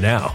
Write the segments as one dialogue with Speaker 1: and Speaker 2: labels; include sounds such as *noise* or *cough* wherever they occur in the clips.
Speaker 1: now.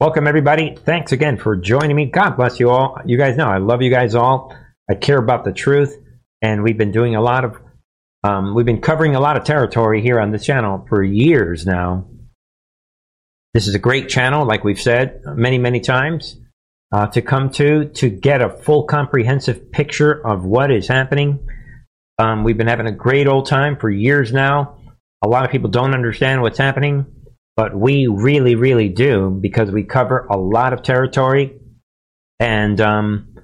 Speaker 2: Welcome, everybody. Thanks again for joining me. God bless you all. You guys know I love you guys all. I care about the truth, and we've been doing a lot of, um, we've been covering a lot of territory here on this channel for years now. This is a great channel, like we've said many, many times, uh, to come to to get a full, comprehensive picture of what is happening. Um, we've been having a great old time for years now. A lot of people don't understand what's happening but we really, really do because we cover a lot of territory. And um,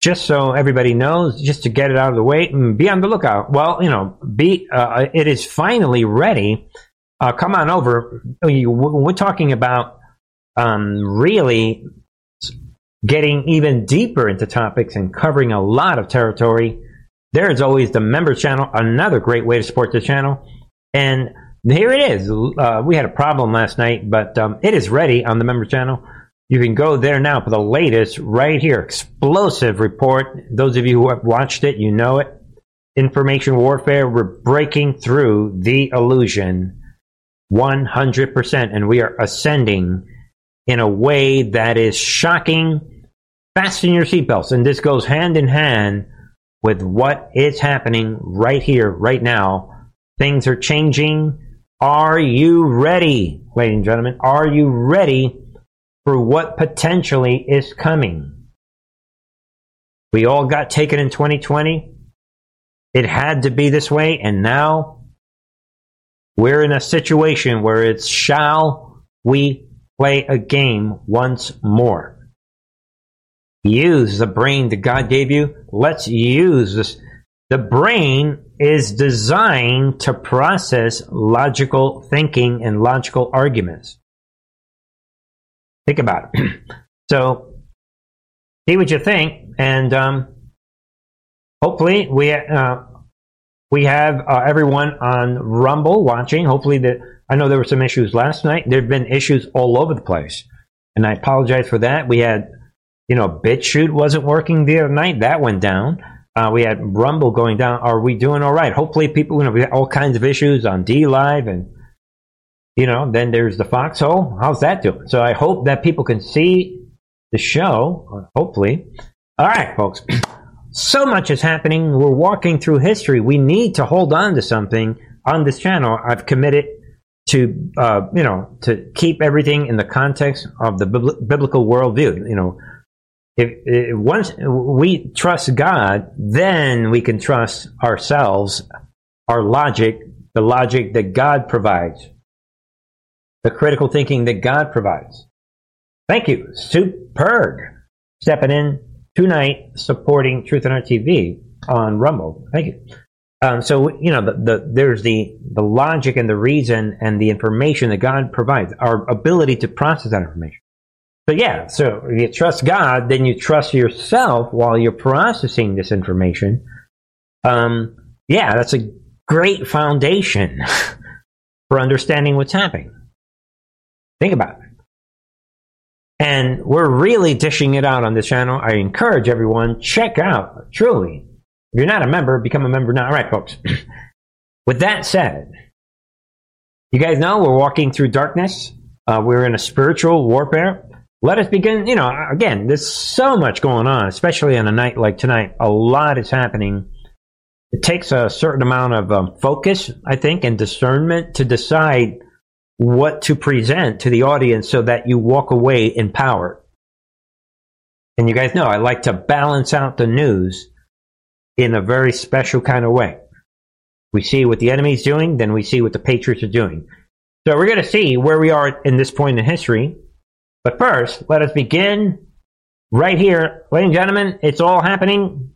Speaker 2: just so everybody knows, just to get it out of the way, mm, be on the lookout. Well, you know, be uh, it is finally ready. Uh, come on over. We're talking about um, really getting even deeper into topics and covering a lot of territory. There is always the members channel, another great way to support the channel. And here it is. Uh, we had a problem last night, but um, it is ready on the member channel. You can go there now for the latest right here. Explosive report. Those of you who have watched it, you know it. Information warfare. We're breaking through the illusion 100%, and we are ascending in a way that is shocking. Fasten your seatbelts. And this goes hand in hand with what is happening right here, right now. Things are changing are you ready, ladies and gentlemen? Are you ready for what potentially is coming? We all got taken in 2020. It had to be this way, and now we're in a situation where it's shall we play a game once more? Use the brain that God gave you. Let's use this. The brain is designed to process logical thinking and logical arguments. Think about it. *clears throat* so, see what you think, and um, hopefully we uh, we have uh, everyone on Rumble watching. Hopefully, that I know there were some issues last night. There have been issues all over the place, and I apologize for that. We had, you know, BitChute wasn't working the other night. That went down. Uh, we had Rumble going down. Are we doing all right? Hopefully, people, you know, we have all kinds of issues on D Live and, you know, then there's the Foxhole. How's that doing? So I hope that people can see the show, hopefully. All right, folks. so much is happening. We're walking through history. We need to hold on to something on this channel. I've committed to, uh, you know, to keep everything in the context of the biblical worldview. You know, if, if, once we trust God, then we can trust ourselves, our logic, the logic that God provides, the critical thinking that God provides. Thank you, Superb, stepping in tonight, supporting Truth on Art TV on Rumble. Thank you. Um, so you know, the, the, there's the the logic and the reason and the information that God provides, our ability to process that information. So yeah, so if you trust God, then you trust yourself while you're processing this information. Um, yeah, that's a great foundation *laughs* for understanding what's happening. Think about it. And we're really dishing it out on this channel. I encourage everyone, check out, truly. If you're not a member, become a member now. All right, folks. *clears throat* With that said, you guys know we're walking through darkness. Uh, we're in a spiritual warfare let us begin. You know, again, there's so much going on, especially on a night like tonight. A lot is happening. It takes a certain amount of um, focus, I think, and discernment to decide what to present to the audience so that you walk away empowered. And you guys know I like to balance out the news in a very special kind of way. We see what the enemy's doing, then we see what the Patriots are doing. So we're going to see where we are in this point in history but first, let us begin right here. Ladies and gentlemen, it's all happening.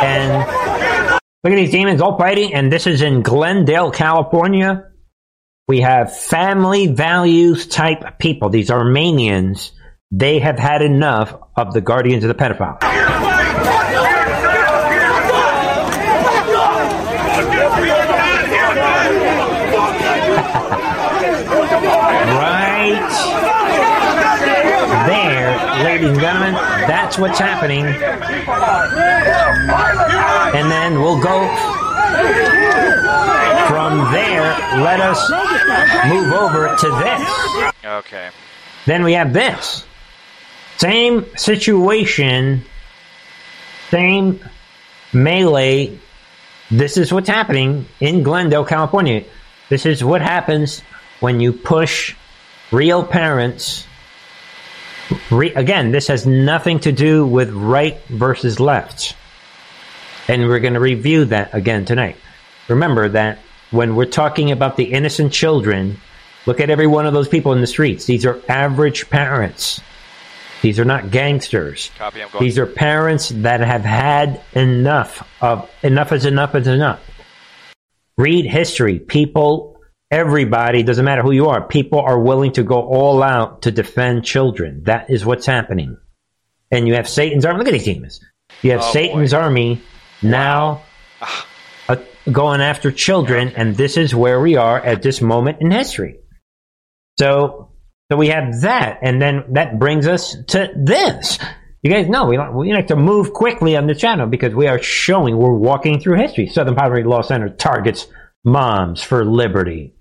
Speaker 2: And look at these demons all fighting, and this is in Glendale, California. We have family values type people. These Armenians they have had enough of the guardians of the pedophile. right there, ladies and gentlemen, that's what's happening. And then we'll go from there. Let us move over to this.
Speaker 3: Okay.
Speaker 2: Then we have this. Same situation, same melee. This is what's happening in Glendale, California. This is what happens when you push real parents. Re- again, this has nothing to do with right versus left. And we're going to review that again tonight. Remember that when we're talking about the innocent children, look at every one of those people in the streets. These are average parents. These are not gangsters.
Speaker 3: Copy.
Speaker 2: These are parents that have had enough of enough is enough is enough. Read history. People, everybody, doesn't matter who you are, people are willing to go all out to defend children. That is what's happening. And you have Satan's army. Look at these demons. You have
Speaker 3: Oh,
Speaker 2: Satan's
Speaker 3: boy.
Speaker 2: army now uh, going after children, and this is where we are at this moment in history. So, so we have that, and then that brings us to this. You guys know we like, we like to move quickly on the channel because we are showing we're walking through history. Southern Poverty Law Center targets moms for liberty.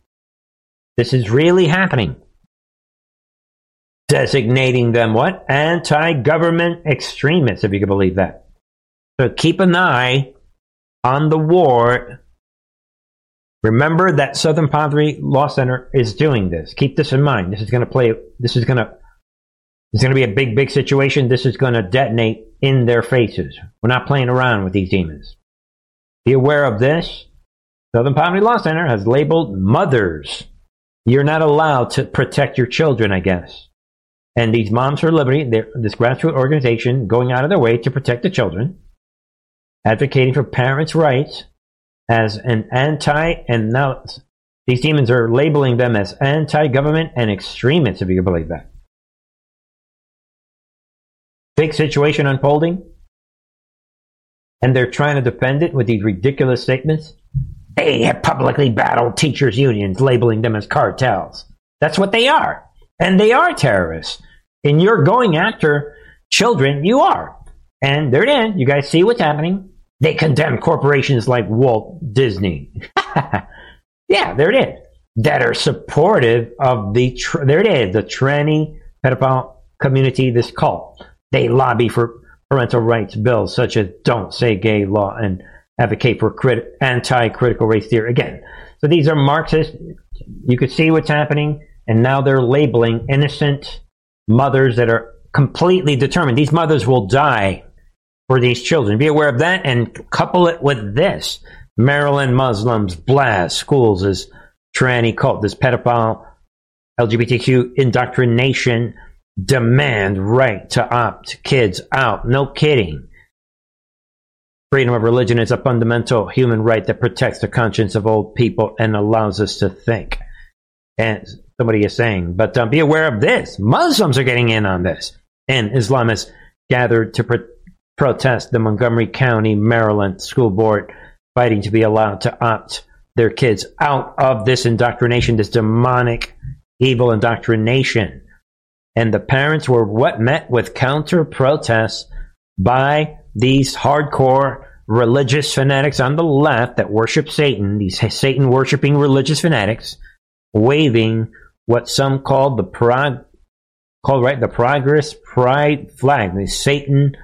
Speaker 2: This is really happening. Designating them what? Anti-government extremists, if you can believe that. So keep an eye on the war. Remember that Southern Poverty Law Center is doing this. Keep this in mind. This is going to play. This is going to. It's going to be a big, big situation. This is going to detonate in their faces. We're not playing around with these demons. Be aware of this. Southern Poverty Law Center has labeled mothers. You're not allowed to protect your children, I guess. And these Moms for Liberty, this grassroots organization, going out of their way to protect the children advocating for parents' rights as an anti and now these demons are labeling them as anti-government and extremists if you believe that. Big situation unfolding and they're trying to defend it with these ridiculous statements. They have publicly battled teachers unions labeling them as cartels. That's what they are. And they are terrorists. And you're going after children. You are. And there it is you guys see what's happening they condemn corporations like Walt Disney. *laughs* yeah, there it is. That are supportive of the, tr- there it is, the tranny pedophile community, this cult. They lobby for parental rights bills such as Don't Say Gay law and advocate for crit- anti-critical race theory. Again, so these are Marxist. You could see what's happening, and now they're labeling innocent mothers that are completely determined. These mothers will die for these children. Be aware of that and couple it with this. Maryland Muslims blast schools as tranny cult, this pedophile LGBTQ indoctrination demand right to opt kids out. No kidding. Freedom of religion is a fundamental human right that protects the conscience of old people and allows us to think. And somebody is saying, but um, be aware of this. Muslims are getting in on this. And Islam has gathered to pro- protest the Montgomery County, Maryland school board fighting to be allowed to opt their kids out of this indoctrination, this demonic, evil indoctrination. And the parents were what met with counter protests by these hardcore religious fanatics on the left that worship Satan, these Satan worshiping religious fanatics, waving what some called the prog called right the progress pride flag, the Satan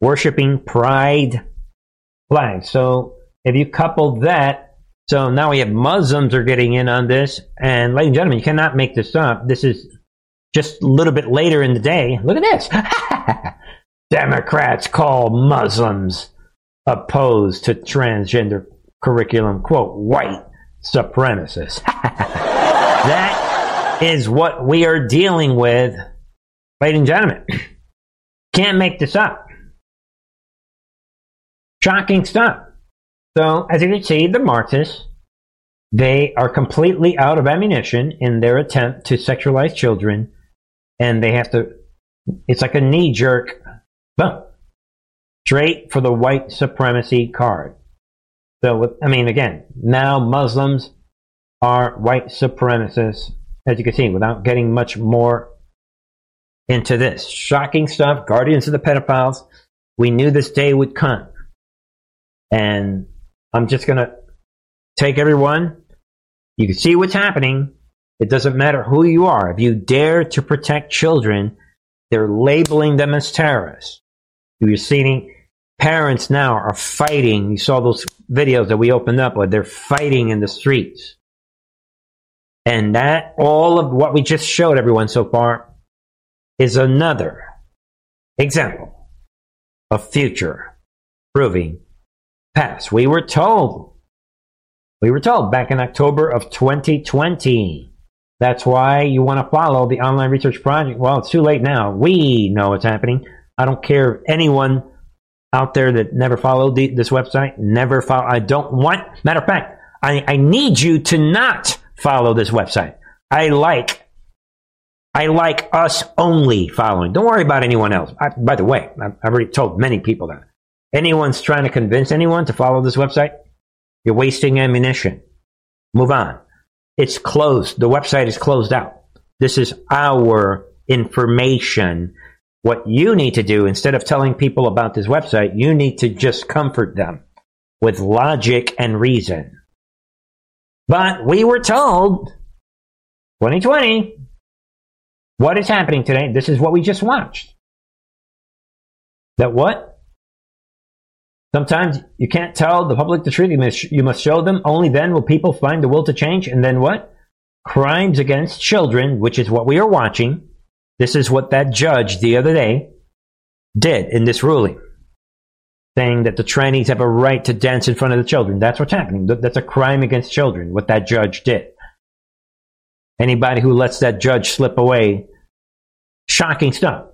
Speaker 2: worshiping pride flag. So if you couple that, so now we have Muslims are getting in on this, and ladies and gentlemen, you cannot make this up. This is just a little bit later in the day. Look at this. *laughs* Democrats call Muslims opposed to transgender curriculum, quote, white supremacists. *laughs* that is what we are dealing with, ladies and gentlemen. Can't make this up. Shocking stuff. So, as you can see, the Marxists, they are completely out of ammunition in their attempt to sexualize children, and they have to, it's like a knee jerk, boom, straight for the white supremacy card. So, I mean, again, now Muslims are white supremacists, as you can see, without getting much more into this. Shocking stuff, guardians of the pedophiles. We knew this day would come. And I'm just going to take everyone. You can see what's happening. It doesn't matter who you are. If you dare to protect children, they're labeling them as terrorists. You're seeing parents now are fighting. You saw those videos that we opened up where they're fighting in the streets. And that, all of what we just showed everyone so far, is another example of future proving past. We were told, we were told back in October of 2020. That's why you want to follow the online research project. Well, it's too late now. We know what's happening. I don't care if anyone out there that never followed the, this website, never follow. I don't want, matter of fact, I, I need you to not follow this website. I like I like us only following. Don't worry about anyone else. I, by the way, I've already told many people that. Anyone's trying to convince anyone to follow this website, you're wasting ammunition. Move on. It's closed. The website is closed out. This is our information. What you need to do, instead of telling people about this website, you need to just comfort them with logic and reason. But we were told 2020 what is happening today? This is what we just watched. That what? Sometimes you can't tell the public the truth. You must, you must show them. Only then will people find the will to change. And then what? Crimes against children, which is what we are watching. This is what that judge the other day did in this ruling. Saying that the trannies have a right to dance in front of the children. That's what's happening. That's a crime against children, what that judge did. Anybody who lets that judge slip away, shocking stuff.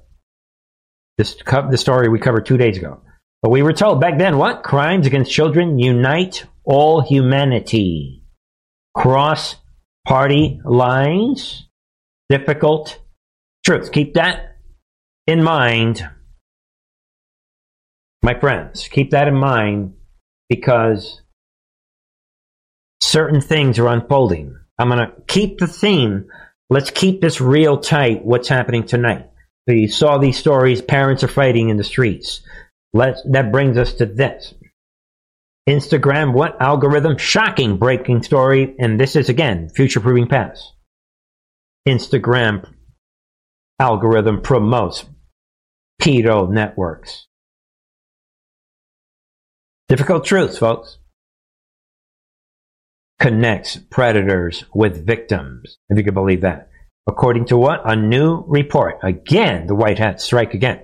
Speaker 2: This the story we covered two days ago. But we were told back then what? Crimes against children unite all humanity. Cross party lines. Difficult truths. Keep that in mind. My friends, keep that in mind because certain things are unfolding. I'm going to keep the theme. Let's keep this real tight. What's happening tonight? So you saw these stories. Parents are fighting in the streets. Let's, that brings us to this. Instagram, what algorithm? Shocking breaking story. And this is again, future proving past. Instagram algorithm promotes pedo networks. Difficult truths, folks connects predators with victims, if you can believe that. According to what? A new report. Again, the White Hats strike again.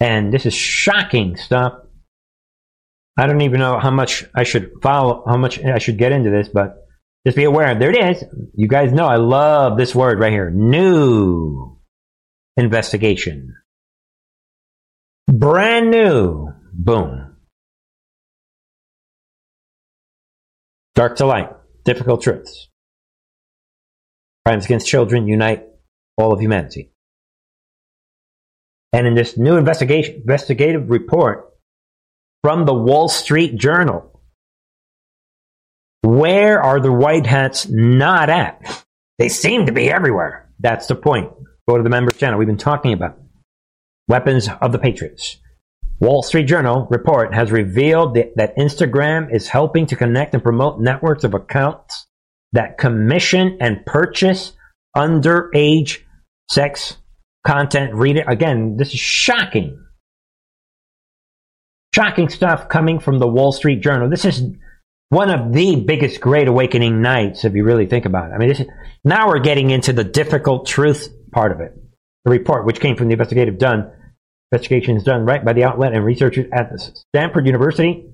Speaker 2: And this is shocking stuff. I don't even know how much I should follow, how much I should get into this, but just be aware. There it is. You guys know I love this word right here. New investigation. Brand new. Boom. Dark to light, difficult truths. Crimes against children unite all of humanity. And in this new investigation, investigative report from the Wall Street Journal, where are the white hats not at? They seem to be everywhere. That's the point. Go to the members channel. We've been talking about weapons of the patriots. Wall Street Journal report has revealed that Instagram is helping to connect and promote networks of accounts that commission and purchase underage sex content. Read it again. This is shocking. Shocking stuff coming from the Wall Street Journal. This is one of the biggest Great Awakening nights, if you really think about it. I mean, this is, now we're getting into the difficult truth part of it. The report, which came from the investigative done Investigations done right by the outlet and researchers at Stanford University,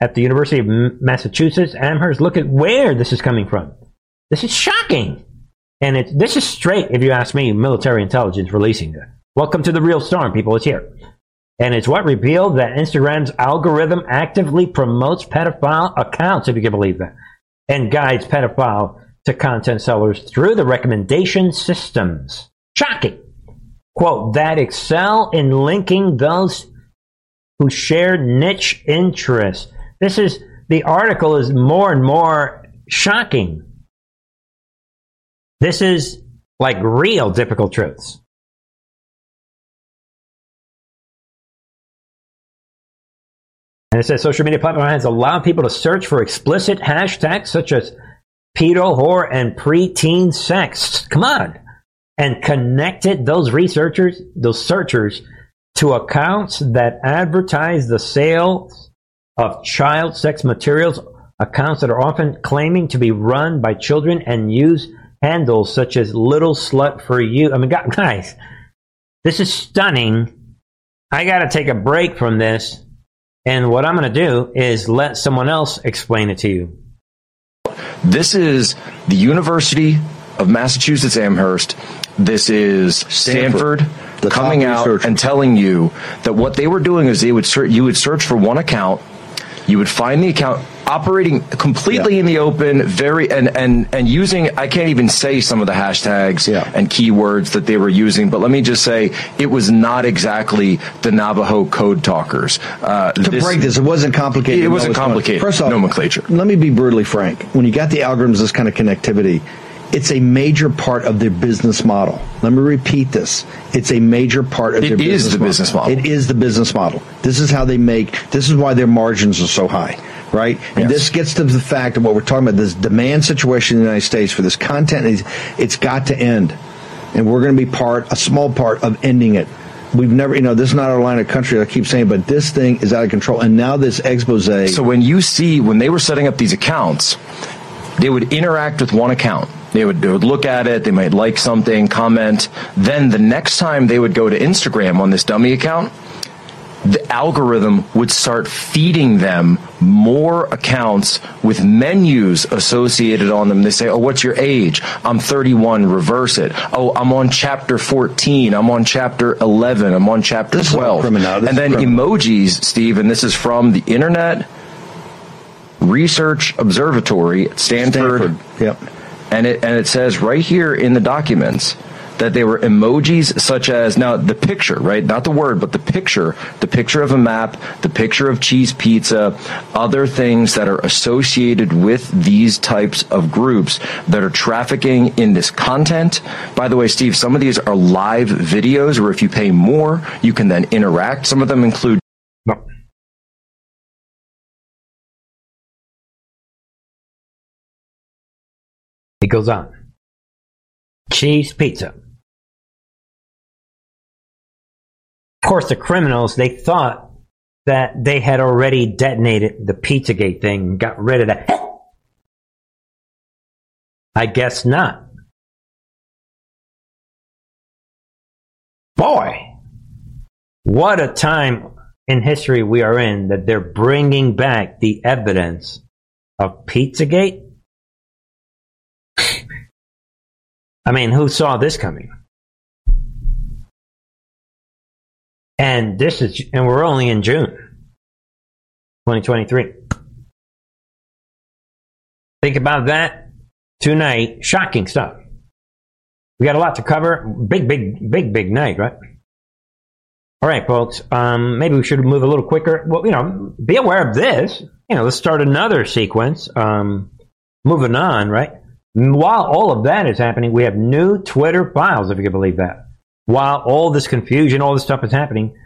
Speaker 2: at the University of Massachusetts, Amherst. Look at where this is coming from. This is shocking. And it, this is straight, if you ask me, military intelligence releasing it. Welcome to the real storm, people. It's here. And it's what revealed that Instagram's algorithm actively promotes pedophile accounts, if you can believe that, and guides pedophile to content sellers through the recommendation systems. Shocking. Quote, that excel in linking those who share niche interests. This is, the article is more and more shocking. This is like real difficult truths. And it says social media platform has allowed people to search for explicit hashtags such as pedo, whore, and preteen sex. Come on. And connected those researchers, those searchers, to accounts that advertise the sales of child sex materials, accounts that are often claiming to be run by children and use handles such as little slut for you. I mean, *laughs* guys, this is stunning. I got to take a break from this and what I'm going to do is let someone else explain it to you.
Speaker 3: This is the University of Massachusetts Amherst. This is Stanford, Stanford coming out and telling you that what they were doing is they would search, you would search for one account, you would find the account operating completely yeah. in the open, very and and and using. I can't even say some of the hashtags yeah. and keywords that they were using, but let me just say it was not exactly the Navajo code talkers.
Speaker 4: Uh, to this, break this, it wasn't complicated.
Speaker 3: It wasn't complicated. First off, nomenclature.
Speaker 4: Let me be brutally frank. When you got the algorithms, this kind of connectivity. It's a major part of their business model. Let me repeat this. It's a major part of
Speaker 3: it
Speaker 4: their business
Speaker 3: model. It is the business model.
Speaker 4: It is the business model. This is how they make, this is why their margins are so high right? Yes. And this gets to the fact of what we're talking about this demand situation in the United States for this content. It's got to end. And we're going to be part, a small part of ending it. We've never, you know, this is not our line of country. I keep saying, but this thing is out of control. And now this expose.
Speaker 3: So when you see, when they were setting up these accounts, they would interact with one account. They would, they would look at it, they might like something, comment. Then the next time they would go to Instagram on this dummy account, the algorithm would start feeding them more accounts with menus associated on them. They say, Oh, what's your age? I'm 31. Reverse it. Oh, I'm on chapter 14. I'm on chapter 11. I'm on chapter this 12. and then emojis, Steve, and this is from the Internet Research Observatory at Stanford.
Speaker 4: Stanford. Yep.
Speaker 3: And it, and it says right here in the documents that they were emojis such as now the picture, right? Not the word, but the picture, the picture of a map, the picture of cheese pizza, other things that are associated with these types of groups that are trafficking in this content. By the way, Steve, some of these are live videos where if you pay more, you can then interact. Some of them include no.
Speaker 2: It goes on. Cheese pizza. Of course, the criminals, they thought that they had already detonated the Pizzagate thing and got rid of that. I guess not. Boy, what a time in history we are in that they're bringing back the evidence of Pizzagate. I mean, who saw this coming? And this is, and we're only in June 2023. Think about that tonight. Shocking stuff. We got a lot to cover. Big, big, big, big night, right? All right, folks. Um, maybe we should move a little quicker. Well, you know, be aware of this. You know, let's start another sequence. Um, moving on, right? While all of that is happening, we have new Twitter files, if you can believe that while all this confusion, all this stuff is happening,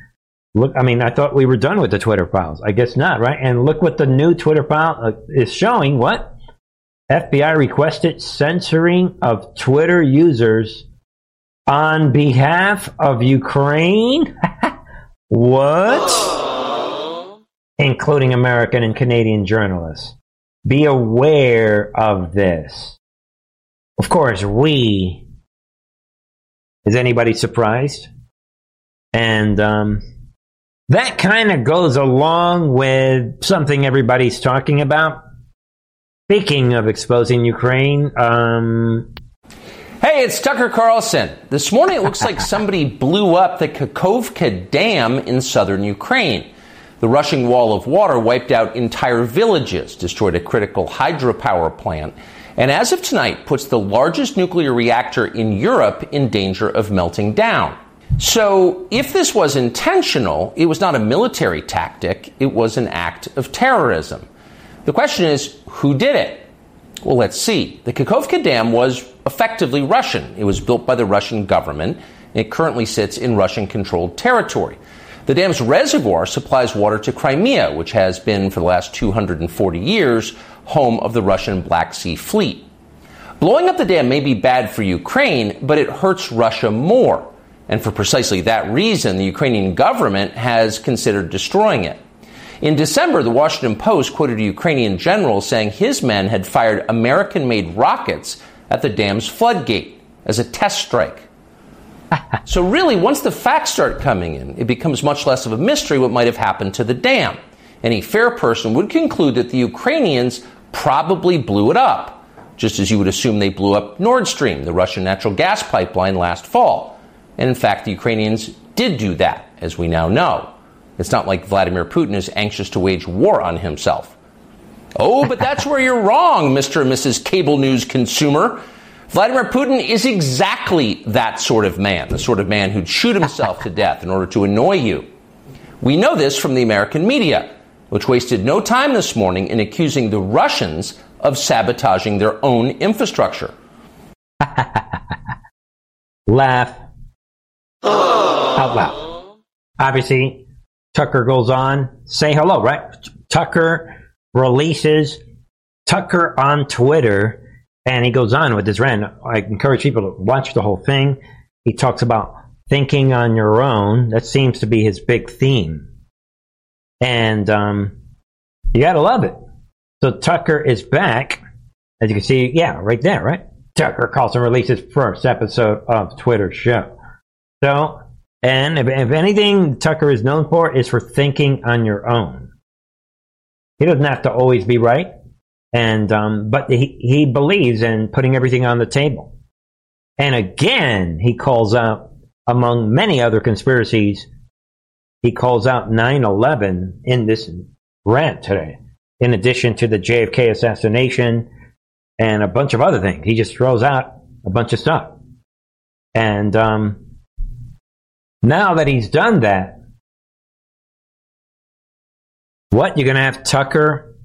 Speaker 2: look, I mean, I thought we were done with the Twitter files. I guess not, right? And look what the new Twitter file uh, is showing. What? FBI requested censoring of Twitter users on behalf of Ukraine. *laughs* what? *gasps* Including American and Canadian journalists. Be aware of this. Of course, we is anybody surprised? And um, that kind of goes along with something everybody's talking about. Speaking of exposing Ukraine, um,
Speaker 5: Hey, it's Tucker Carlson. This morning it looks like somebody *laughs* blew up the Kakhovka Dam in southern Ukraine. The rushing wall of water wiped out entire villages, destroyed a critical hydropower plant, and as of tonight puts the largest nuclear reactor in Europe in danger of melting down. So, if this was intentional, it was not a military tactic, it was an act of terrorism. The question is, who did it? Well, let's see. The Kakhovka Dam was effectively Russian. It was built by the Russian government. And it currently sits in Russian controlled territory. The dam's reservoir supplies water to Crimea, which has been, for the last 240 years, home of the Russian Black Sea Fleet. Blowing up the dam may be bad for Ukraine, but it hurts Russia more. And for precisely that reason, the Ukrainian government has considered destroying it. In December, the Washington Post quoted a Ukrainian general saying his men had fired American made rockets at the dam's floodgate as a test strike. *laughs* so, really, once the facts start coming in, it becomes much less of a mystery what might have happened to the dam. Any fair person would conclude that the Ukrainians probably blew it up, just as you would assume they blew up Nord Stream, the Russian natural gas pipeline, last fall. And in fact, the Ukrainians did do that, as we now know. It's not like Vladimir Putin is anxious to wage war on himself. Oh, but that's where you're wrong, Mr. and Mrs. Cable News consumer. Vladimir Putin is exactly that sort of man, the sort of man who'd shoot himself to death in order to annoy you. We know this from the American media, which wasted no time this morning in accusing the Russians of sabotaging their own infrastructure. *laughs*
Speaker 2: Laugh out loud. Obviously, Tucker goes on, say hello, right? Tucker releases Tucker on Twitter, and he goes on with his rant. I encourage people to watch the whole thing. He talks about thinking on your own. That seems to be his big theme. And um, you got to love it. So Tucker is back. As you can see, yeah, right there, right? Tucker Carlson releases first episode of Twitter show. So and if, if anything Tucker is known for is for thinking on your own. He doesn't have to always be right, and um, but he, he believes in putting everything on the table. And again, he calls out, among many other conspiracies, he calls out 9/11 in this rant today. In addition to the JFK assassination and a bunch of other things, he just throws out a bunch of stuff. And um, now that he's done that, what? You're going to have Tucker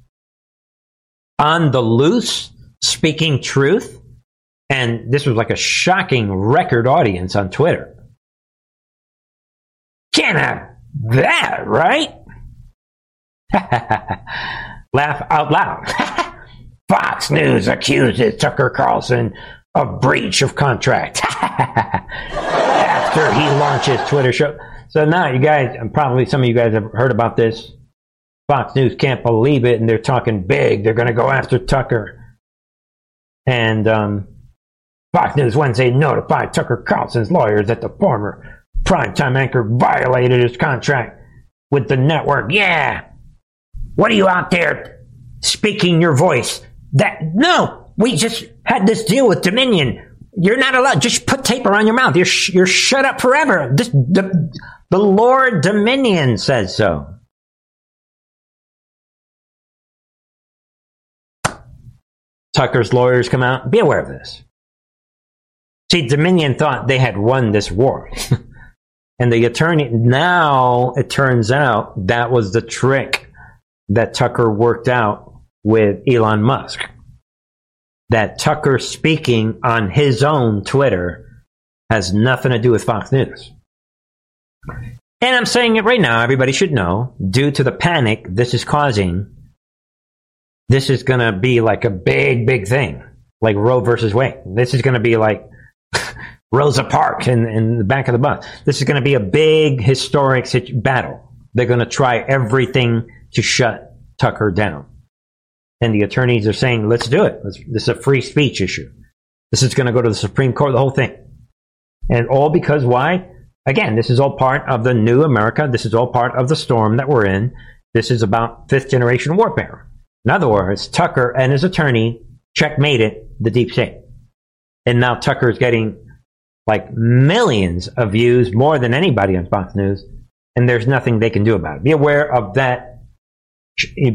Speaker 2: on the loose speaking truth? And this was like a shocking record audience on Twitter. Can't have that, right? *laughs* Laugh out loud. *laughs* Fox News accuses Tucker Carlson of breach of contract. *laughs* after he launches Twitter show. So now you guys, probably some of you guys have heard about this. Fox News can't believe it, and they're talking big. They're going to go after Tucker. And um, Fox News Wednesday notified Tucker Carlson's lawyers that the former primetime anchor violated his contract with the network. Yeah. What are you out there speaking your voice? That no, we just had this deal with Dominion. You're not allowed. Just put tape around your mouth. You're sh- you're shut up forever. This, the the Lord Dominion says so. Tucker's lawyers come out. Be aware of this. See, Dominion thought they had won this war. *laughs* and the attorney, now it turns out that was the trick that Tucker worked out with Elon Musk that Tucker speaking on his own Twitter has nothing to do with Fox News. And I'm saying it right now, everybody should know, due to the panic this is causing, this is going to be like a big, big thing, like Roe versus Wade. This is going to be like *laughs* Rosa Parks in, in the back of the bus. This is going to be a big historic battle. They're going to try everything to shut Tucker down and the attorneys are saying, let's do it. Let's, this is a free speech issue. This is going to go to the Supreme Court, the whole thing. And all because why? Again, this is all part of the new America. This is all part of the storm that we're in. This is about fifth generation warfare. In other words, Tucker and his attorney checkmated the deep state. and now Tucker is getting like millions of views, more than anybody on Fox News, and there's nothing they can do about it. Be aware of that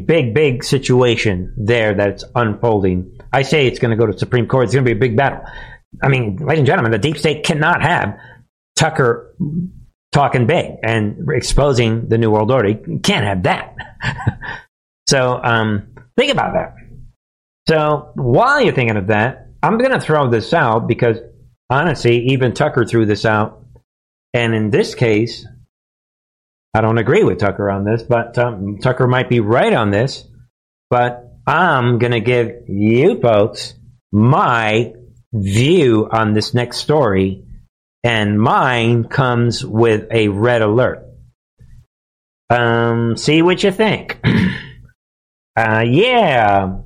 Speaker 2: big, big situation there that's unfolding. I say it's going to go to Supreme Court. It's going to be a big battle. I mean, ladies and gentlemen, the deep state cannot have Tucker talking big and exposing the New World Order. Can't have that. *laughs* so um, think about that. So while you're thinking of that, I'm going to throw this out because honestly, even Tucker threw this out. And in this case, I don't agree with Tucker on this, but um, Tucker might be right on this. But I'm going to give you folks my view on this next story, and mine comes with a red alert. Um, see what you think. *clears throat* uh, yeah.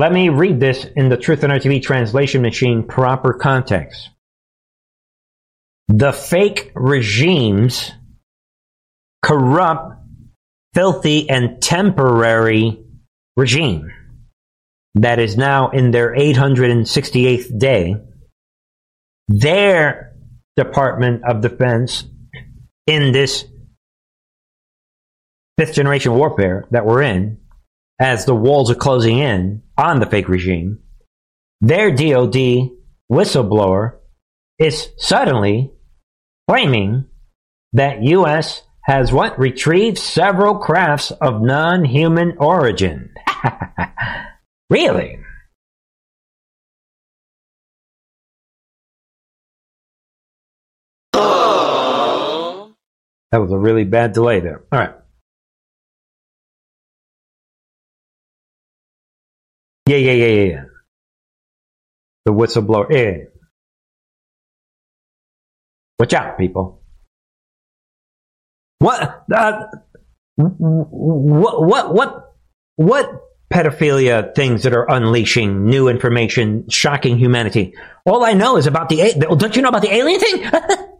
Speaker 2: Let me read this in the Truth and RTV translation machine proper context. The fake regimes corrupt, filthy, and temporary regime that is now in their 868th day, their Department of Defense in this fifth generation warfare that we're in, as the walls are closing in on the fake regime, their DoD whistleblower is suddenly claiming that U.S has what? Retrieved several crafts of non human origin. *laughs* really? That was a really bad delay there. All right. Yeah, yeah, yeah, yeah, yeah. The whistleblower. Yeah. Watch out, people. What, uh, what, what, what, what pedophilia things that are unleashing new information, shocking humanity? All I know is about the, don't you know about the alien thing? *laughs*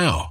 Speaker 6: now.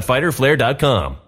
Speaker 1: www.fighterflare.com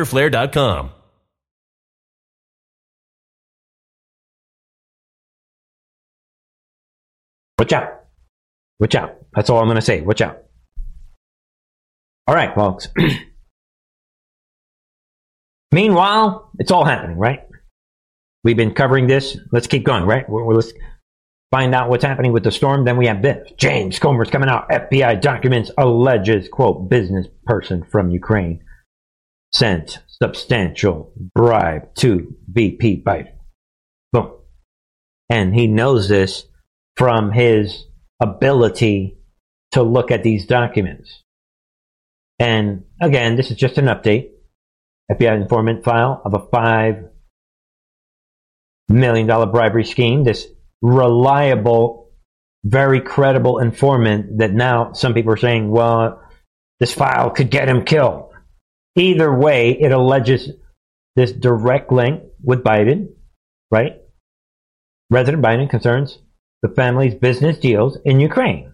Speaker 1: www.fighterflare.com.
Speaker 2: Watch out. Watch out. That's all I'm going to say. Watch out. All right, folks. *clears throat* Meanwhile, it's all happening, right? We've been covering this. Let's keep going, right? We're, we're, let's find out what's happening with the storm. Then we have this. James Comer's coming out. FBI documents alleges, quote, business person from Ukraine sent substantial bribe to VP Biden. Boom. And he knows this from his ability to look at these documents. And again, this is just an update. FBI informant file of a five million dollar bribery scheme. This reliable, very credible informant that now some people are saying, well, this file could get him killed. Either way, it alleges this direct link with Biden, right? President Biden concerns the family's business deals in Ukraine.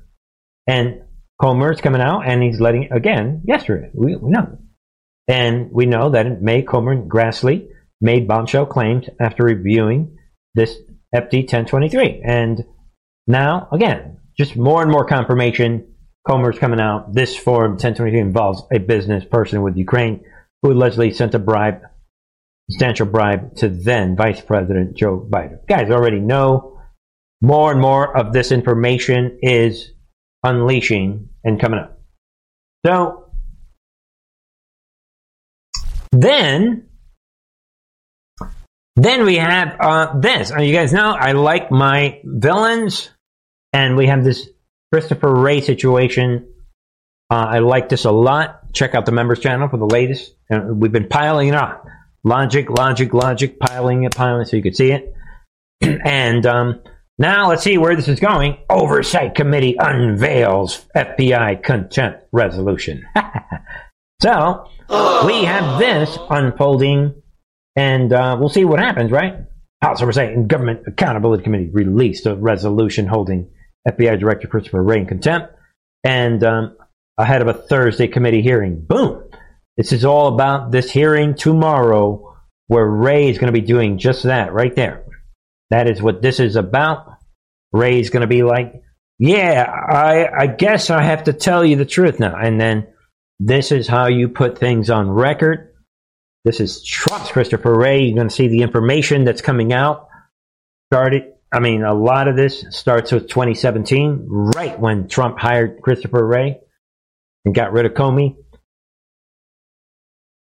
Speaker 2: And Comer is coming out and he's letting, again, yesterday, we, we know. And we know that May, Comer and Grassley made bombshell claims after reviewing this FD 1023. And now, again, just more and more confirmation. Comer's coming out. This form 1023 involves a business person with Ukraine who allegedly sent a bribe, substantial bribe to then Vice President Joe Biden. Guys already know more and more of this information is unleashing and coming up. So then then we have uh, this. You guys know I like my villains, and we have this Christopher Wray situation. Uh, I like this a lot. Check out the members channel for the latest. And we've been piling it on. Logic, logic, logic, piling it, piling it so you can see it. *clears throat* and um, now let's see where this is going. Oversight Committee unveils FBI contempt resolution. *laughs* so we have this unfolding and uh, we'll see what happens, right? House Oversight and Government Accountability Committee released a resolution holding FBI Director Christopher Wray in contempt, and um, ahead of a Thursday committee hearing. Boom! This is all about this hearing tomorrow, where Wray is going to be doing just that right there. That is what this is about. Wray is going to be like, "Yeah, I, I guess I have to tell you the truth now," and then this is how you put things on record this is Trump's Christopher Wray. You're going to see the information that's coming out. Started, I mean, a lot of this starts with 2017, right when Trump hired Christopher Wray and got rid of Comey.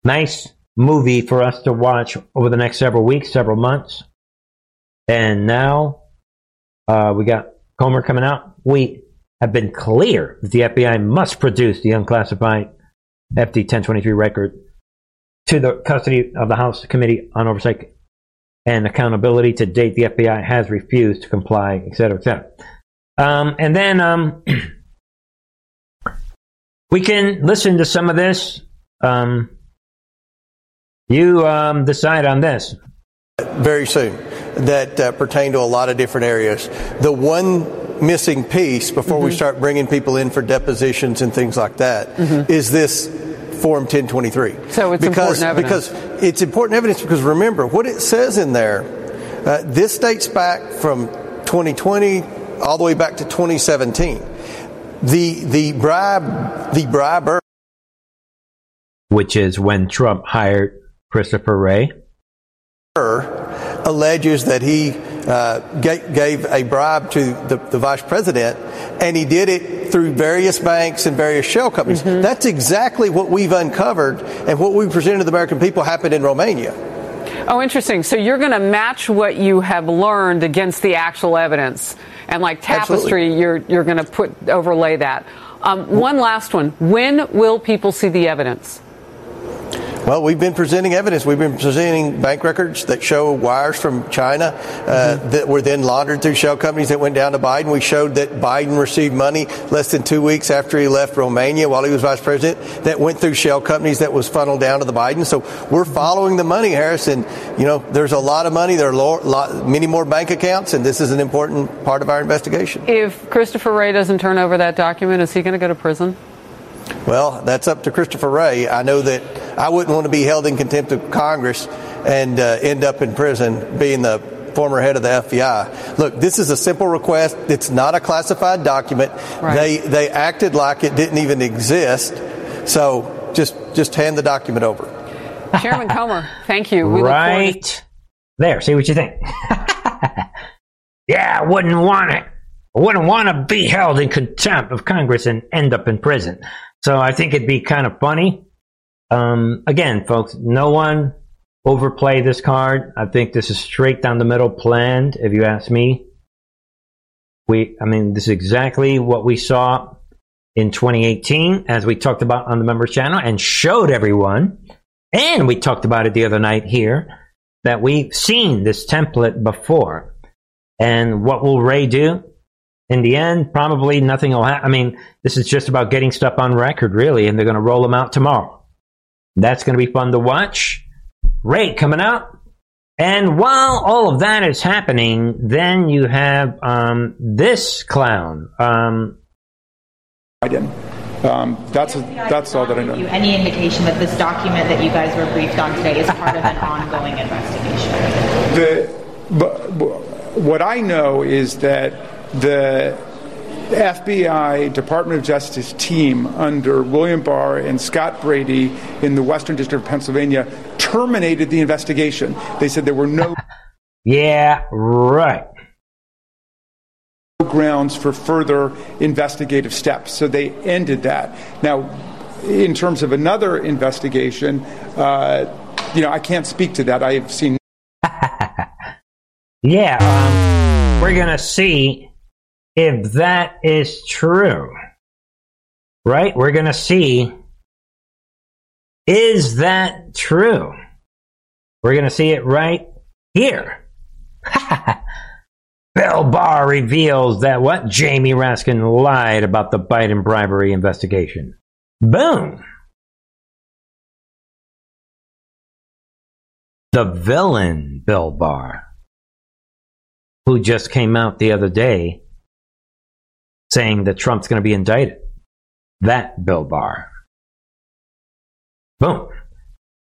Speaker 2: Nice movie for us to watch over the next several weeks, several months. And now uh, we got Comer coming out. We have been clear that the FBI must produce the unclassified FD 1023 record to the custody of the House Committee on Oversight and Accountability. To date, the FBI has refused to comply, et cetera, et cetera. Um, and then um, *clears throat* we can listen to some of this. Um, you um, decide on this.
Speaker 7: Very soon, that uh, pertain to a lot of different areas. The one missing piece before mm-hmm. we start bringing people in for depositions and things like that mm-hmm. is this Form 1023.
Speaker 8: So it's
Speaker 7: because,
Speaker 8: important evidence.
Speaker 7: Because it's important evidence because remember, what it says in there, uh, this dates back from 2020 all the way back to 2017. The, the bribe, the briber.
Speaker 2: Which is when Trump hired Christopher Wray.
Speaker 7: Alleges that he uh, gave a bribe to the, the, vice president, and he did it through various banks and various shell companies. Mm-hmm. That's exactly what we've uncovered, and what we presented to the American people happened in Romania.
Speaker 8: Oh, interesting. So you're going to match what you have learned against the actual evidence, and like tapestry, Absolutely. you're you're going to put overlay that. Um, one last one. When will people see the evidence?
Speaker 7: Well, we've been presenting evidence. We've been presenting bank records that show wires from China uh, mm-hmm. that were then laundered through shell companies that went down to Biden. We showed that Biden received money less than two weeks after he left Romania while he was vice president that went through shell companies that was funneled down to the Biden. So we're following the money, Harris. And, you know, there's a lot of money. There are lot, many more bank accounts, and this is an important part of our investigation.
Speaker 8: If Christopher Wray doesn't turn over that document, is he going to go to prison?
Speaker 7: Well, that's up to Christopher Wray. I know that I wouldn't want to be held in contempt of Congress and uh, end up in prison being the former head of the FBI. Look, this is a simple request. It's not a classified document. Right. They they acted like it didn't even exist. So just just hand the document over.
Speaker 8: Chairman *laughs* Comer, thank you. We
Speaker 2: right there. See what you think. *laughs* yeah, I wouldn't want it. I wouldn't want to be held in contempt of Congress and end up in prison. So I think it'd be kind of funny. Um, again, folks, no one overplay this card. I think this is straight down the middle planned, if you ask me. We, I mean, this is exactly what we saw in 2018, as we talked about on the members channel and showed everyone. And we talked about it the other night here that we've seen this template before. And what will Wray do? In the end, probably nothing will happen. I mean, this is just about getting stuff on record, really, and they're going to roll them out tomorrow. That's going to be fun to watch. Wray coming out. And while all of that is happening, then you have um, this clown. Um,
Speaker 9: Biden. Um, that's that's all that I know.
Speaker 10: Any indication that this document that you guys were briefed on today is part of an *laughs* ongoing investigation?
Speaker 9: The, but, what I know is that the FBI Department of Justice team under William Barr and Scott Brady in the Western District of Pennsylvania terminated the investigation. They said there were no. *laughs*
Speaker 2: yeah, right.
Speaker 9: Grounds for further investigative steps. So they ended that. Now, in terms of another investigation, uh, you know, I can't speak to that. I've seen. *laughs*
Speaker 2: yeah, um, we're going to see if that is true, right? We're going to see is that true? We're going to see it right here. *laughs* Bill Barr reveals that what Jamie Raskin lied about the Biden bribery investigation. Boom. The villain, Bill Barr, who just came out the other day saying that Trump's going to be indicted. That Bill Barr. Boom.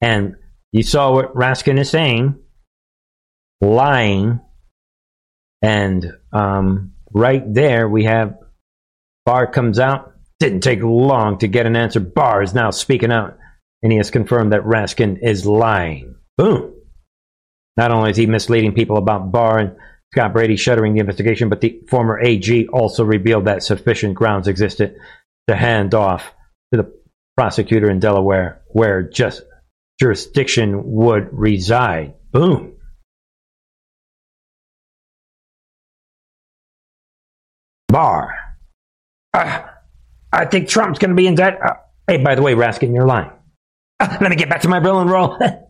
Speaker 2: And you saw what Raskin is saying, lying. And um, right there, we have Barr comes out. Didn't take long to get an answer. Barr is now speaking out, and he has confirmed that Raskin is lying. Boom. Not only is he misleading people about Barr and Scott Brady shuttering the investigation, but the former AG also revealed that sufficient grounds existed to hand off to the prosecutor in Delaware where just jurisdiction would reside. Boom. Barr. Uh, I think Trump's going to be indicted. Uh, hey, by the way, Raskin, you're lying. *laughs* Uh, let me get back to my bill and roll. *laughs*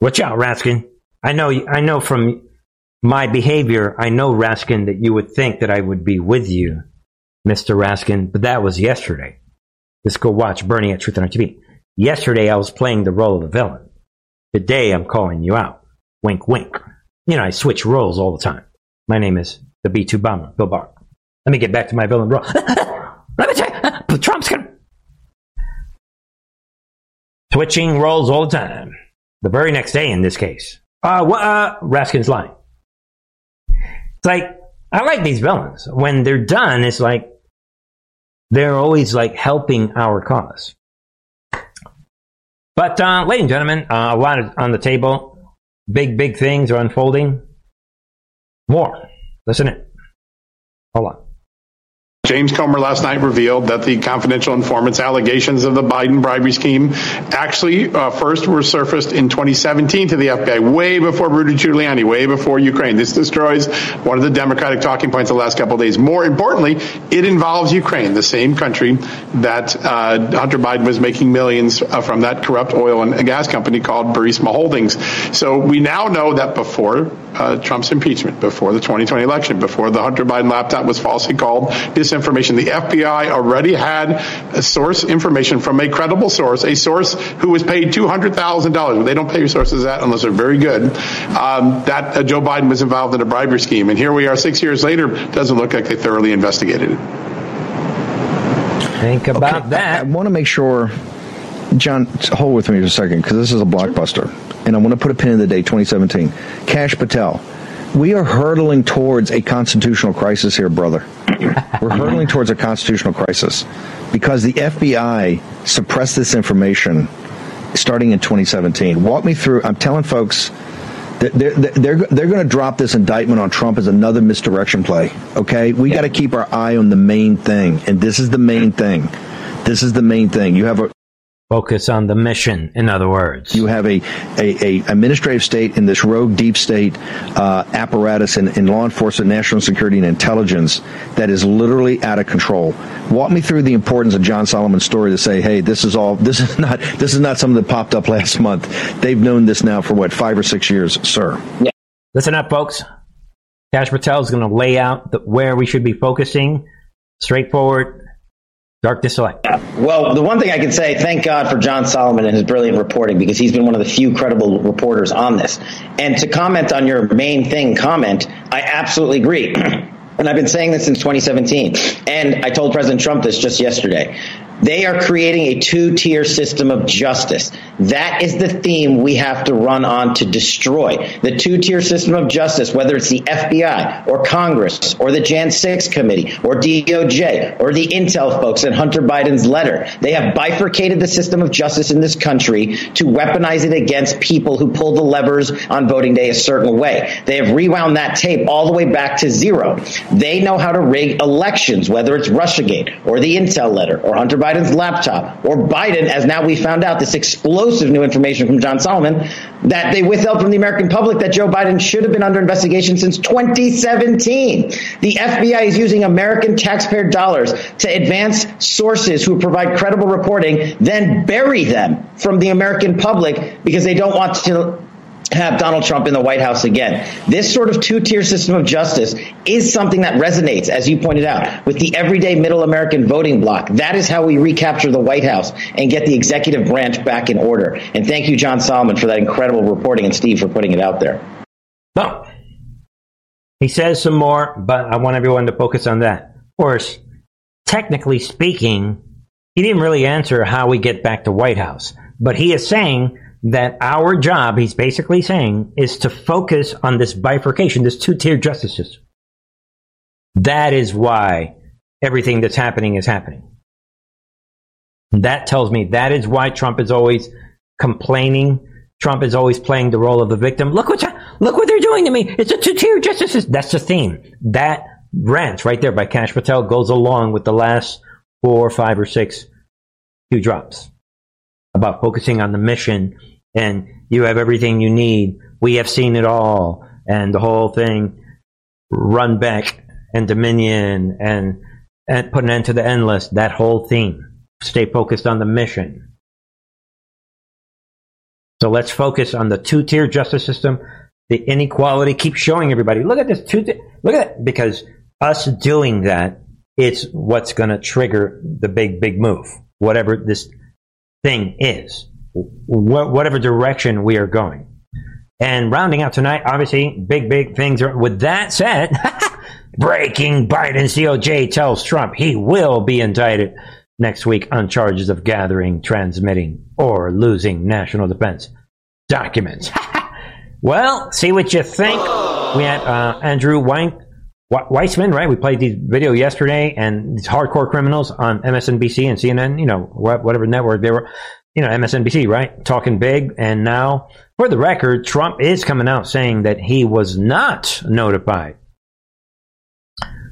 Speaker 2: Watch out, Raskin. I know, I know from my behavior, I know, Raskin, that you would think that I would be with you, Mr. Raskin, but that was yesterday. Let's go watch Bernie at Truth on TV. Yesterday, I was playing the role of the villain. Today, I'm calling you out. Wink, wink. You know, I switch roles all the time. My name is the B2 Bomber, Bill Barr. Let me get back to my villain role. *laughs* Let me tell you, Trump's gonna... Switching roles all the time. The very next day, in this case. Uh, what, uh, Raskin's lying. It's like, I like these villains. When they're done, it's like, they're always like helping our cause. But, uh, ladies and gentlemen, uh, a lot on the table. Big, big things are unfolding. More. Listen in. Hold on.
Speaker 11: James Comer last night revealed that the confidential informants allegations of the Biden bribery scheme actually uh, first were surfaced in 2017 to the FBI, way before Rudy Giuliani, way before Ukraine. This destroys one of the Democratic talking points of the last couple of days. More importantly, it involves Ukraine, the same country that uh, Hunter Biden was making millions uh, from that corrupt oil and gas company called Burisma Holdings. So we now know that before uh, Trump's impeachment, before the 2020 election, before the Hunter Biden laptop was falsely called disinformation. The FBI already had a source information from a credible source, a source who was paid $200,000. They don't pay sources that unless they're very good. Um, that uh, Joe Biden was involved in a bribery scheme. And here we are six years later, doesn't look like they thoroughly investigated it.
Speaker 2: Think about
Speaker 4: Okay,
Speaker 2: that.
Speaker 4: I, I want to make sure, John, hold with me for a second because this is a blockbuster, and I want to put a pin in the day 2017. Kash Patel. We are hurtling towards a constitutional crisis here, brother. We're hurtling towards a constitutional crisis because the FBI suppressed this information starting in 2017. Walk me through. I'm telling folks that they're they're they're going to drop this indictment on Trump as another misdirection play. Okay, we got to keep our eye on the main thing, and this is the main thing. This is the main thing. You have a
Speaker 2: Focus on the mission, in other words.
Speaker 4: you have a, a, a administrative state in this rogue deep state uh, apparatus in, in law enforcement, national security, and intelligence that is literally out of control. Walk me through the importance of John Solomon's story to say, hey, this is all this is *laughs* not this is not something that popped up last month. They've known this now for what five or six years, sir. Yeah.
Speaker 2: Listen up, folks. Kash Patel is going to lay out the, where we should be focusing. Straightforward, darkness light.
Speaker 12: Well, the one thing I can say, thank God for John Solomon and his brilliant reporting because he's been one of the few credible reporters on this. And to comment on your main thing comment, I absolutely agree. *clears throat* and I've been saying this since 2017. And I told President Trump this just yesterday. They are creating a two tier system of justice. That is the theme we have to run on to destroy. The two tier system of justice, whether it's the FBI or Congress or the Jan 6 committee or DOJ or the Intel folks and Hunter Biden's letter. They have bifurcated the system of justice in this country to weaponize it against people who pull the levers on voting day a certain way. They have rewound that tape all the way back to zero. They know how to rig elections, whether it's Russiagate or the Intel letter or Hunter Biden's laptop or Biden, as now we found out this explosive new information from John Solomon that they withheld from the American public that Joe Biden should have been under investigation since 2017. The FBI is using American taxpayer dollars to advance sources who provide credible reporting, then bury them from the American public because they don't want to have Donald Trump in the White House again. This sort of two tier system of justice is something that resonates, as you pointed out, with the everyday middle American voting bloc. That is how we recapture the White House and get the executive branch back in order. And thank you, John Solomon, for that incredible reporting and Steve for putting it out there.
Speaker 2: No. He says some more, but I want everyone to focus on that. Of course, technically speaking, he didn't really answer how we get back to White House. But he is saying that our job, he's basically saying, is to focus on this bifurcation, this two tier justice system. That is why everything that's happening is happening. That tells me that is why Trump is always complaining. Trump is always playing the role of the victim. Look what look what they're doing to me. It's a two tier justice system. That's the theme. That rant right there by Kash Patel goes along with the last four, five, or six two drops about focusing on the mission and you have everything you need. We have seen it all and the whole thing run back and dominion and, and put an end to the endless. That whole theme. Stay focused on the mission. So let's focus on the two tier justice system. The inequality. Keep showing everybody. Look at this two. Look at it because us doing that, it's what's going to trigger the big, big move. Whatever this thing is, wh- whatever direction we are going. And rounding out tonight, obviously, big, big things are. With that said, *laughs* breaking Biden DOJ tells Trump he will be indicted next week on charges of gathering, transmitting, or losing national defense documents. *laughs* well, see what you think. We had uh, Andrew Wein- Weissman, right? We played these video yesterday, and these hardcore criminals on MSNBC and CNN, you know, whatever network they were, you know, MSNBC, right? Talking big. And now, for the record, Trump is coming out saying that he was not notified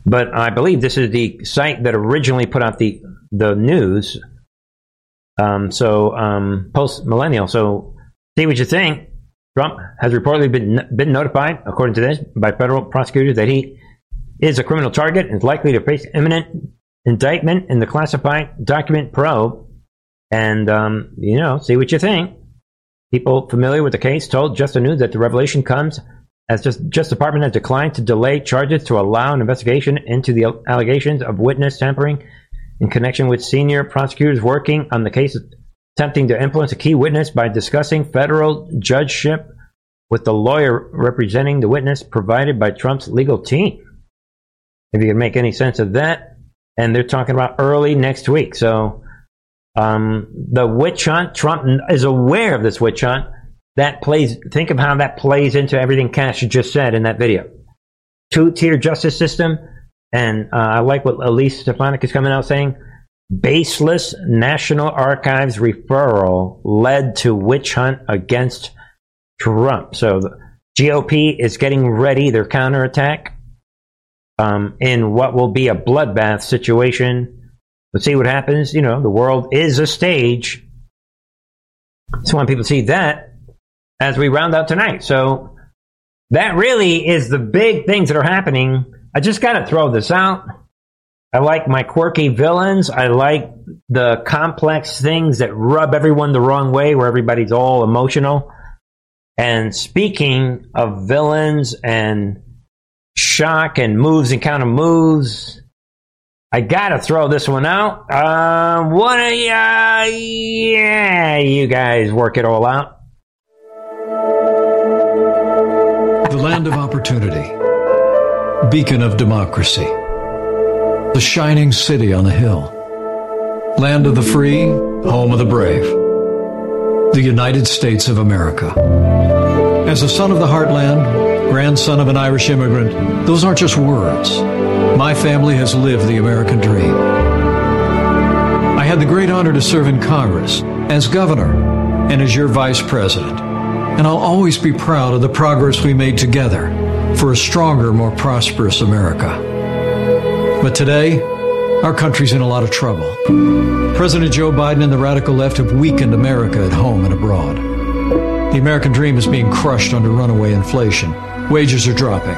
Speaker 2: But I believe this is the site that originally put out the the news. Um, so um, post millennial. So see what you think. Trump has reportedly been been notified, according to this, by federal prosecutors that he is a criminal target and is likely to face imminent indictment in the classified document probe. And um, you know, see what you think. People familiar with the case told Just the News that the revelation comes as just Justice Department has declined to delay charges to allow an investigation into the allegations of witness tampering in connection with senior prosecutors working on the case attempting to influence a key witness by discussing federal judgeship with the lawyer representing the witness provided by Trump's legal team. If you can make any sense of that. And they're talking about early next week. So um, the witch hunt, Trump is aware of this witch hunt that plays, think of how that plays into everything Kash just said in that video. Two tier justice system. And uh, I like what Elise Stefanik is coming out saying. Baseless National Archives referral led to witch hunt against Trump. So the GOP is getting ready their counterattack um, in what will be a bloodbath situation. Let's see what happens. You know, the world is a stage. So when people to see that, as we round out tonight. So that really is the big things that are happening. I just got to throw this out. I like my quirky villains. I like the complex things that rub everyone the wrong way, where everybody's all emotional. And speaking of villains and shock and moves and counter moves, I gotta throw this one out. Uh, what? Uh, yeah, you guys work it all out.
Speaker 13: the land of opportunity, beacon of democracy, the shining city on the hill, land of the free, home of the brave, the United States of America. As a son of the heartland, grandson of an Irish immigrant, those aren't just words. My family has lived the American dream. I had the great honor to serve in Congress as governor and as your vice president and I'll always be proud of the progress we made together for a stronger, more prosperous America. But today, our country's in a lot of trouble. President Joe Biden and the radical left have weakened America at home and abroad. The American dream is being crushed under runaway inflation. Wages are dropping.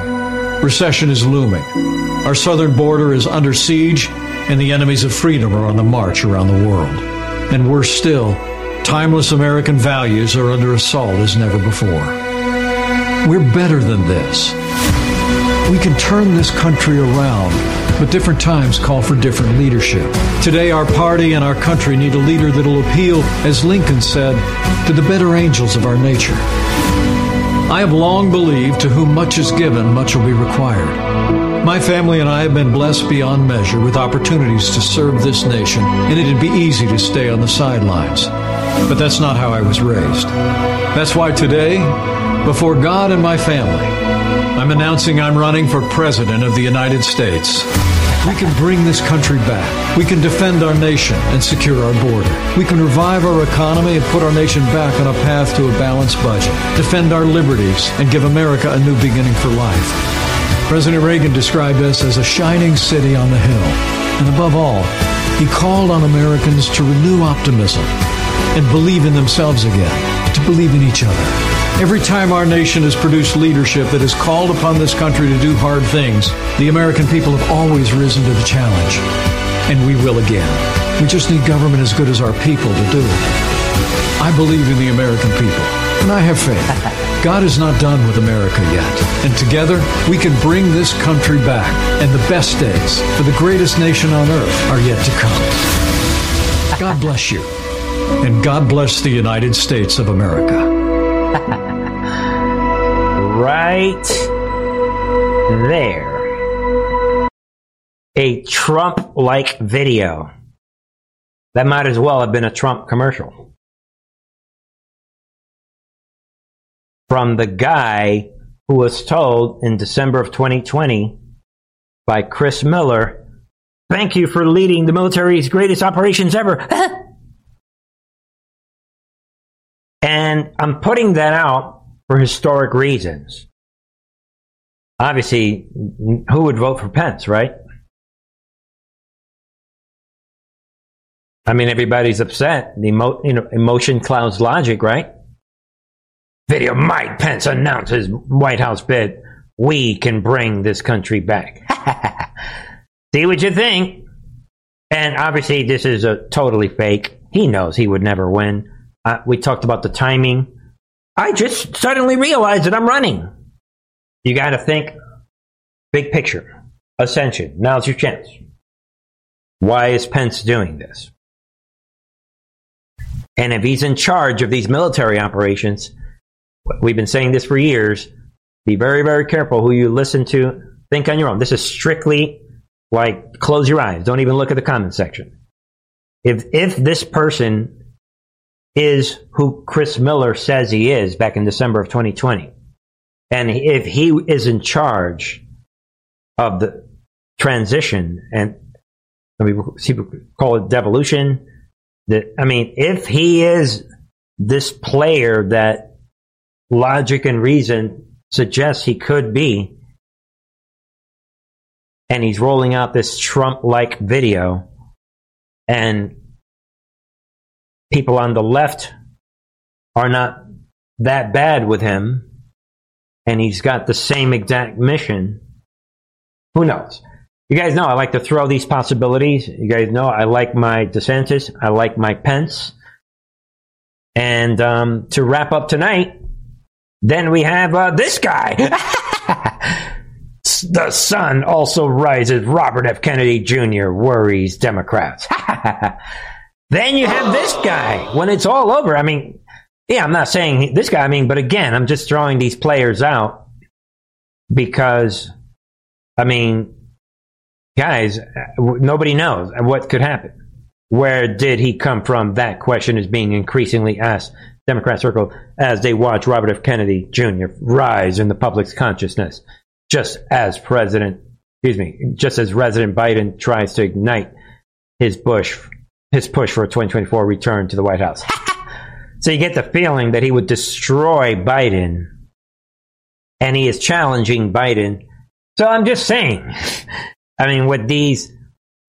Speaker 13: Recession is looming. Our southern border is under siege, and the enemies of freedom are on the march around the world. And worse still, Timeless American values are under assault as never before. We're better than this. We can turn this country around, but different times call for different leadership. Today, our party and our country need a leader that'll appeal, as Lincoln said, to the better angels of our nature. I have long believed to whom much is given, much will be required. My family and I have been blessed beyond measure with opportunities to serve this nation, and it'd be easy to stay on the sidelines. But that's not how I was raised. That's why today, before God and my family, I'm announcing I'm running for President of the United States. We can bring this country back. We can defend our nation and secure our border. We can revive our economy and put our nation back on a path to a balanced budget. Defend our liberties and give America a new beginning for life. President Reagan described us as a shining city on the hill. And above all, he called on Americans to renew optimism and believe in themselves again, to believe in each other. Every time our nation has produced leadership that has called upon this country to do hard things, the American people have always risen to the challenge. And we will again. We just need government as good as our people to do it. I believe in the American people, and I have faith. *laughs* God is not done with America yet. And together, we can bring this country back. And the best days for the greatest nation on earth are yet to come. God bless you. And God bless the United States of America. *laughs*
Speaker 2: right there. A Trump like video. That might as well have been a Trump commercial. From the guy who was told in December of 2020 by Chris Miller, Thank you for leading the military's greatest operations ever. *laughs* And I'm putting that out for historic reasons. obviously, who would vote for Pence, right? I mean, everybody's upset. The emo- you know, emotion clouds logic, right? Video Mike Pence announces White House bid. We can bring this country back. *laughs* See what you think. And obviously, this is a totally fake. He knows he would never win. Uh, we talked about the timing. I just suddenly realized that I'm running. You got to think big picture. Ascension. Now's your chance. Why is Pence doing this? And if he's in charge of these military operations, we've been saying this for years, be very, very careful who you listen to. Think on your own. This is strictly like close your eyes. Don't even look at the comment section. If if this person is who Chris Miller says he is back in December of 2020, and if he is in charge of the transition and I mean, people call it devolution. That I mean, if he is this player that logic and reason suggests he could be, and he's rolling out this Trump like video, and people on the left are not that bad with him, and he's got the same exact mission. Who knows? You guys know I like to throw these possibilities. You guys know I like my DeSantis, I like my Pence. And um, to wrap up tonight, then we have uh, this guy. *laughs* the sun also rises. Robert F. Kennedy Jr. worries Democrats. *laughs* then you have this guy. When it's all over, I mean, yeah, I'm not saying this guy, I mean, but again, I'm just throwing these players out because, I mean, guys, nobody knows what could happen. Where did he come from? That question is being increasingly asked Democrat circle as they watch Robert F. Kennedy Jr. rise in the public's consciousness, just as President, excuse me, just as President Biden tries to ignite his Bush, his push for a 2024 return to the White House. *laughs* so you get the feeling that he would destroy Biden, and he is challenging Biden. So I'm just saying, *laughs* I mean, with these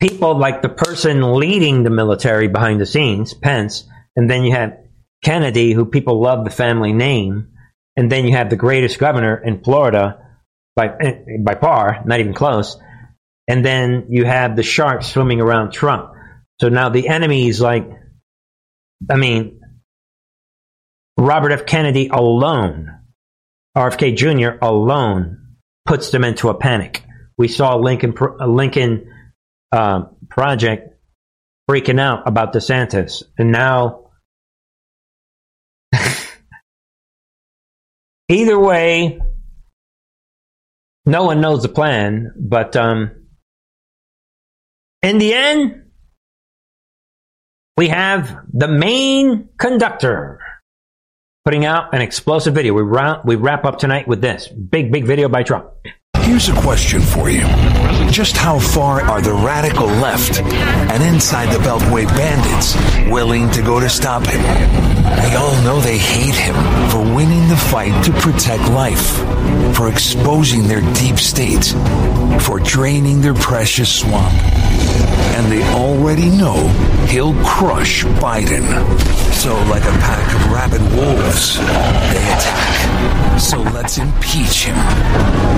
Speaker 2: people like the person leading the military behind the scenes, Pence, and then you have Kennedy, who people love the family name, and then you have the greatest governor in Florida by eh, by far, not even close, and then you have the sharks swimming around Trump. So now the enemy is like, I mean, Robert F. Kennedy alone, RFK Jr. alone, puts them into a panic. We saw Lincoln Lincoln uh, Project freaking out about DeSantis, and now *laughs* Either way, no one knows the plan, but um, in the end, we have the main conductor putting out an explosive video. We, ra- we wrap up tonight with this big, big video by Trump.
Speaker 3: Here's a question for you. Just how far are the radical left and inside the Beltway bandits willing to go to stop him? They all know they hate him for winning the fight to protect life, for exposing their deep state, for draining their precious swamp. And they already know he'll crush Biden. So, like a pack of rabid wolves, they attack. So let's impeach him.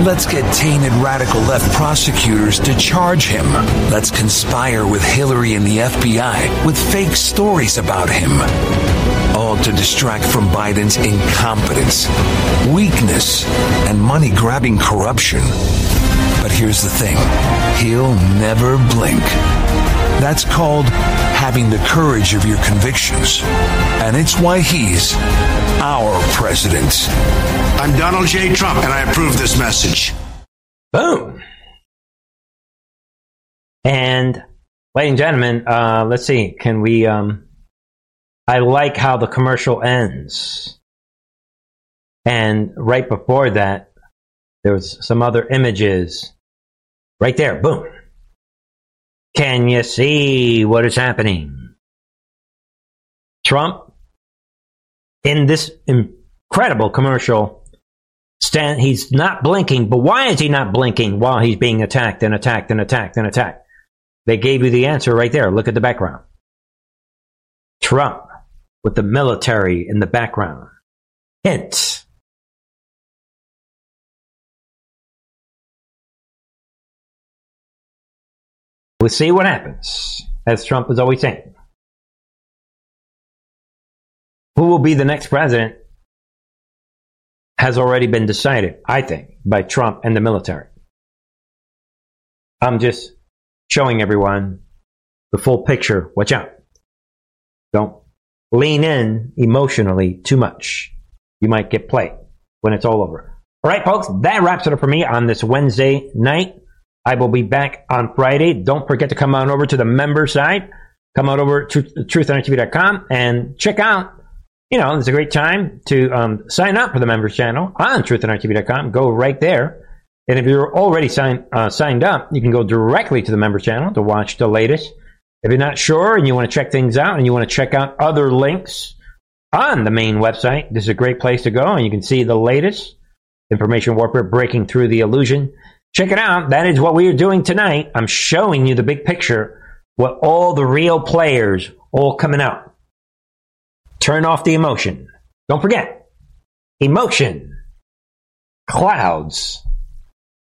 Speaker 3: Let's get tainted radical left prosecutors to charge him. Let's conspire with Hillary and the FBI with fake stories about him. All to distract from Biden's incompetence, weakness, and money grabbing corruption. But here's the thing he'll never blink. That's called having the courage of your convictions. And it's why he's our president.
Speaker 14: I'm Donald J. Trump, and I approve this message.
Speaker 2: Boom. And, ladies and gentlemen, uh, let's see. Can we? Um, I like how the commercial ends. And right before that, there was some other images. Right there, boom. Can you see what is happening? Trump, in this incredible commercial, Stand, he's not blinking, but why is he not blinking while he's being attacked and attacked and attacked and attacked? They gave you the answer right there. Look at the background. Trump with the military in the background. Hint. We'll see what happens, as Trump is always saying. Who will be the next president has already been decided, I think, by Trump and the military. I'm just showing everyone the full picture. Watch out. Don't lean in emotionally too much. You might get played when it's all over. All right, folks, that wraps it up for me on this Wednesday night. I will be back on Friday. Don't forget to come on over to the member side. Come on over to truthonertv.com and check out, you know, it's a great time to um, sign up for the members channel on truthonertv.com. Go right there. And if you're already signed uh, signed up, you can go directly to the members channel to watch the latest if you're not sure and you want to check things out and you want to check out other links on the main website, this is a great place to go and you can see the latest information warfare breaking through the illusion. Check it out. That is what we are doing tonight. I'm showing you the big picture, what all the real players all coming out. Turn off the emotion. Don't forget, emotion clouds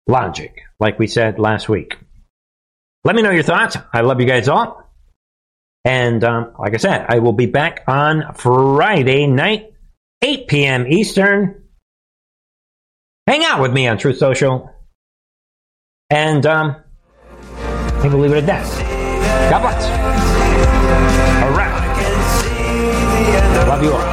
Speaker 2: logic, like we said last week. Let me know your thoughts. I love you guys all. And um, like I said, I will be back on Friday night, 8 p.m. Eastern. Hang out with me on Truth Social. And um, I think we'll leave it at that. God bless. All right. Love you all.